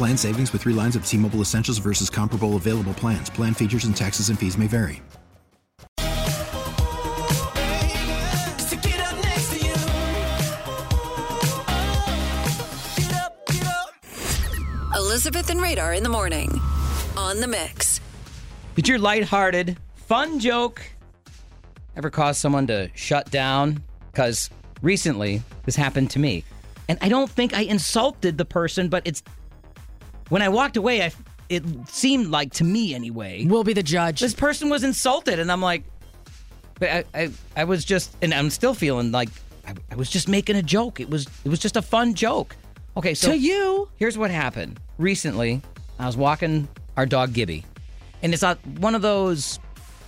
Plan savings with three lines of T Mobile Essentials versus comparable available plans. Plan features and taxes and fees may vary. Elizabeth and Radar in the morning on the mix. Did your lighthearted, fun joke ever cause someone to shut down? Because recently this happened to me. And I don't think I insulted the person, but it's when I walked away, I it seemed like to me anyway. We'll be the judge. This person was insulted, and I'm like, but I, I, I was just, and I'm still feeling like I, I was just making a joke. It was, it was just a fun joke. Okay, so to you. Here's what happened. Recently, I was walking our dog Gibby, and it's not one of those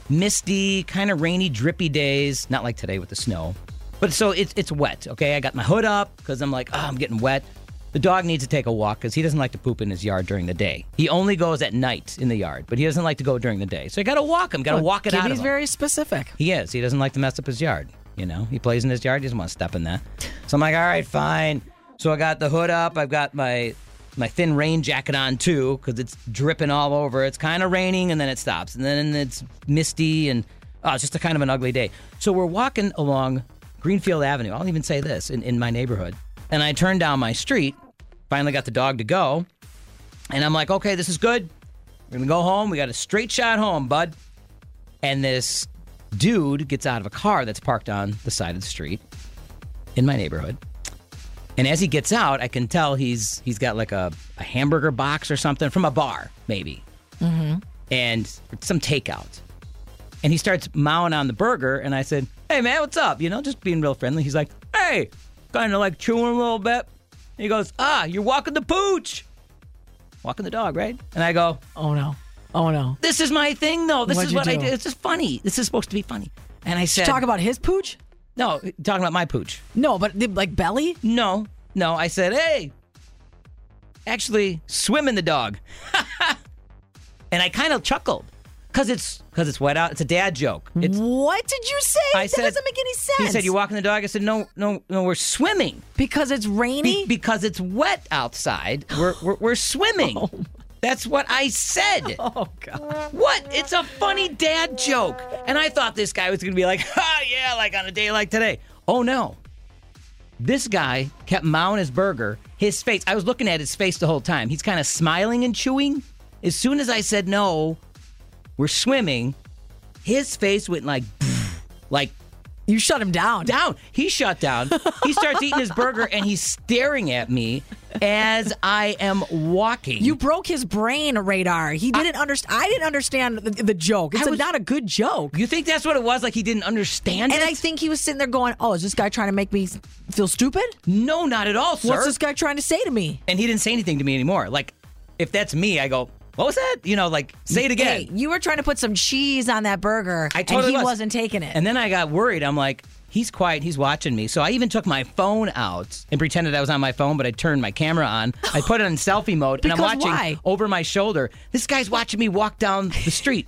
misty, kind of rainy, drippy days. Not like today with the snow, but so it's it's wet. Okay, I got my hood up because I'm like, oh, I'm getting wet. The dog needs to take a walk because he doesn't like to poop in his yard during the day. He only goes at night in the yard, but he doesn't like to go during the day. So you got to walk him. Got to Look, walk it out him. very specific. He is. He doesn't like to mess up his yard. You know, he plays in his yard. He doesn't want to step in that. So I'm like, all right, fine. So I got the hood up. I've got my my thin rain jacket on too because it's dripping all over. It's kind of raining and then it stops and then it's misty and oh, it's just a kind of an ugly day. So we're walking along Greenfield Avenue. I'll even say this in, in my neighborhood. And I turn down my street. Finally got the dog to go. And I'm like, okay, this is good. We're gonna go home. We got a straight shot home, bud. And this dude gets out of a car that's parked on the side of the street in my neighborhood. And as he gets out, I can tell he's he's got like a, a hamburger box or something from a bar, maybe, Mm-hmm. and some takeout. And he starts mowing on the burger, and I said, "Hey man, what's up?" You know, just being real friendly. He's like, "Hey," kind of like chewing a little bit. He goes, "Ah, you're walking the pooch, walking the dog, right?" And I go, Oh no. Oh no. "This is my thing, though. This What'd is what I do? do. It's just funny. This is supposed to be funny." And I said, talk about his pooch? "No, talking about my pooch." No, but the- like belly? No, no. I said, hey, actually, swim in the dog. and I kind of chuckled because it's because it's wet out. It's a dad joke. It's, what did you say? I that said- doesn't make any sense. he said, you're walking the dog?" I said, "No, no, no. We're swimming because it's rainy. Be- because it's wet outside. We're we're, we're swimming." Oh That's what I said. oh god. What? It's a funny dad joke. And I thought this guy was going to be like, ha, yeah, like on a day like today. Oh, no. This guy kept mowing his burger. His face, I was looking at his face the whole time. He's kind of smiling and chewing. As soon as I said, no, we're swimming, his face went like, like You shut him down. down. He shut down. He starts eating his burger and he's staring at me as I am walking. You broke his brain radar. He didn't understand. I didn't understand the, the joke. It's I a- was- not a good joke. You think that's what it was? Like he didn't understand And it? I think he was sitting there going, "Oh, is this guy trying to make me feel stupid? no, not at all, sir. What's this guy trying to say to me?" and he didn't say anything to me anymore. Like, if that's me, I go, "What was that?" You know, like say it again. Hey, you were trying to put some cheese on that burger, I totally and he was. not taking it. And then I got worried. I'm like, he's quiet. He's watching me. So I even took my phone out and pretended I was on my phone, but I turned my camera on. I put it in selfie mode, and I'm Because watching why? over my shoulder. This guy's watching me walk down the street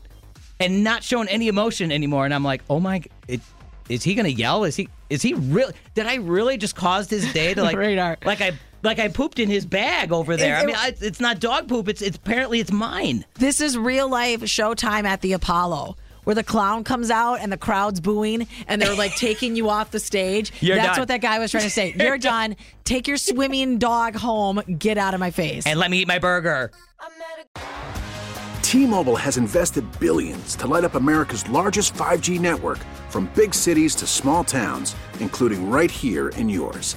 and not showing any emotion anymore. And I'm like, oh my, it, is he gonna yell? Is he? Is he really? Did I really just caused his day to like, Radar. like I. Like I pooped in his bag over there. It- I it- mean, I, it's not dog poop. It's it's apparently it's mine. This is real life showtime at the Apollo. where the clown comes out and the crowd's booing and they're like taking you off the stage. You're That's done. what that guy was trying to say. You're done. Take your swimming dog home. Get out of my face. And let me eat my burger. T-Mobile has invested billions to light up America's largest 5G network from big cities to small towns, including right here in yours.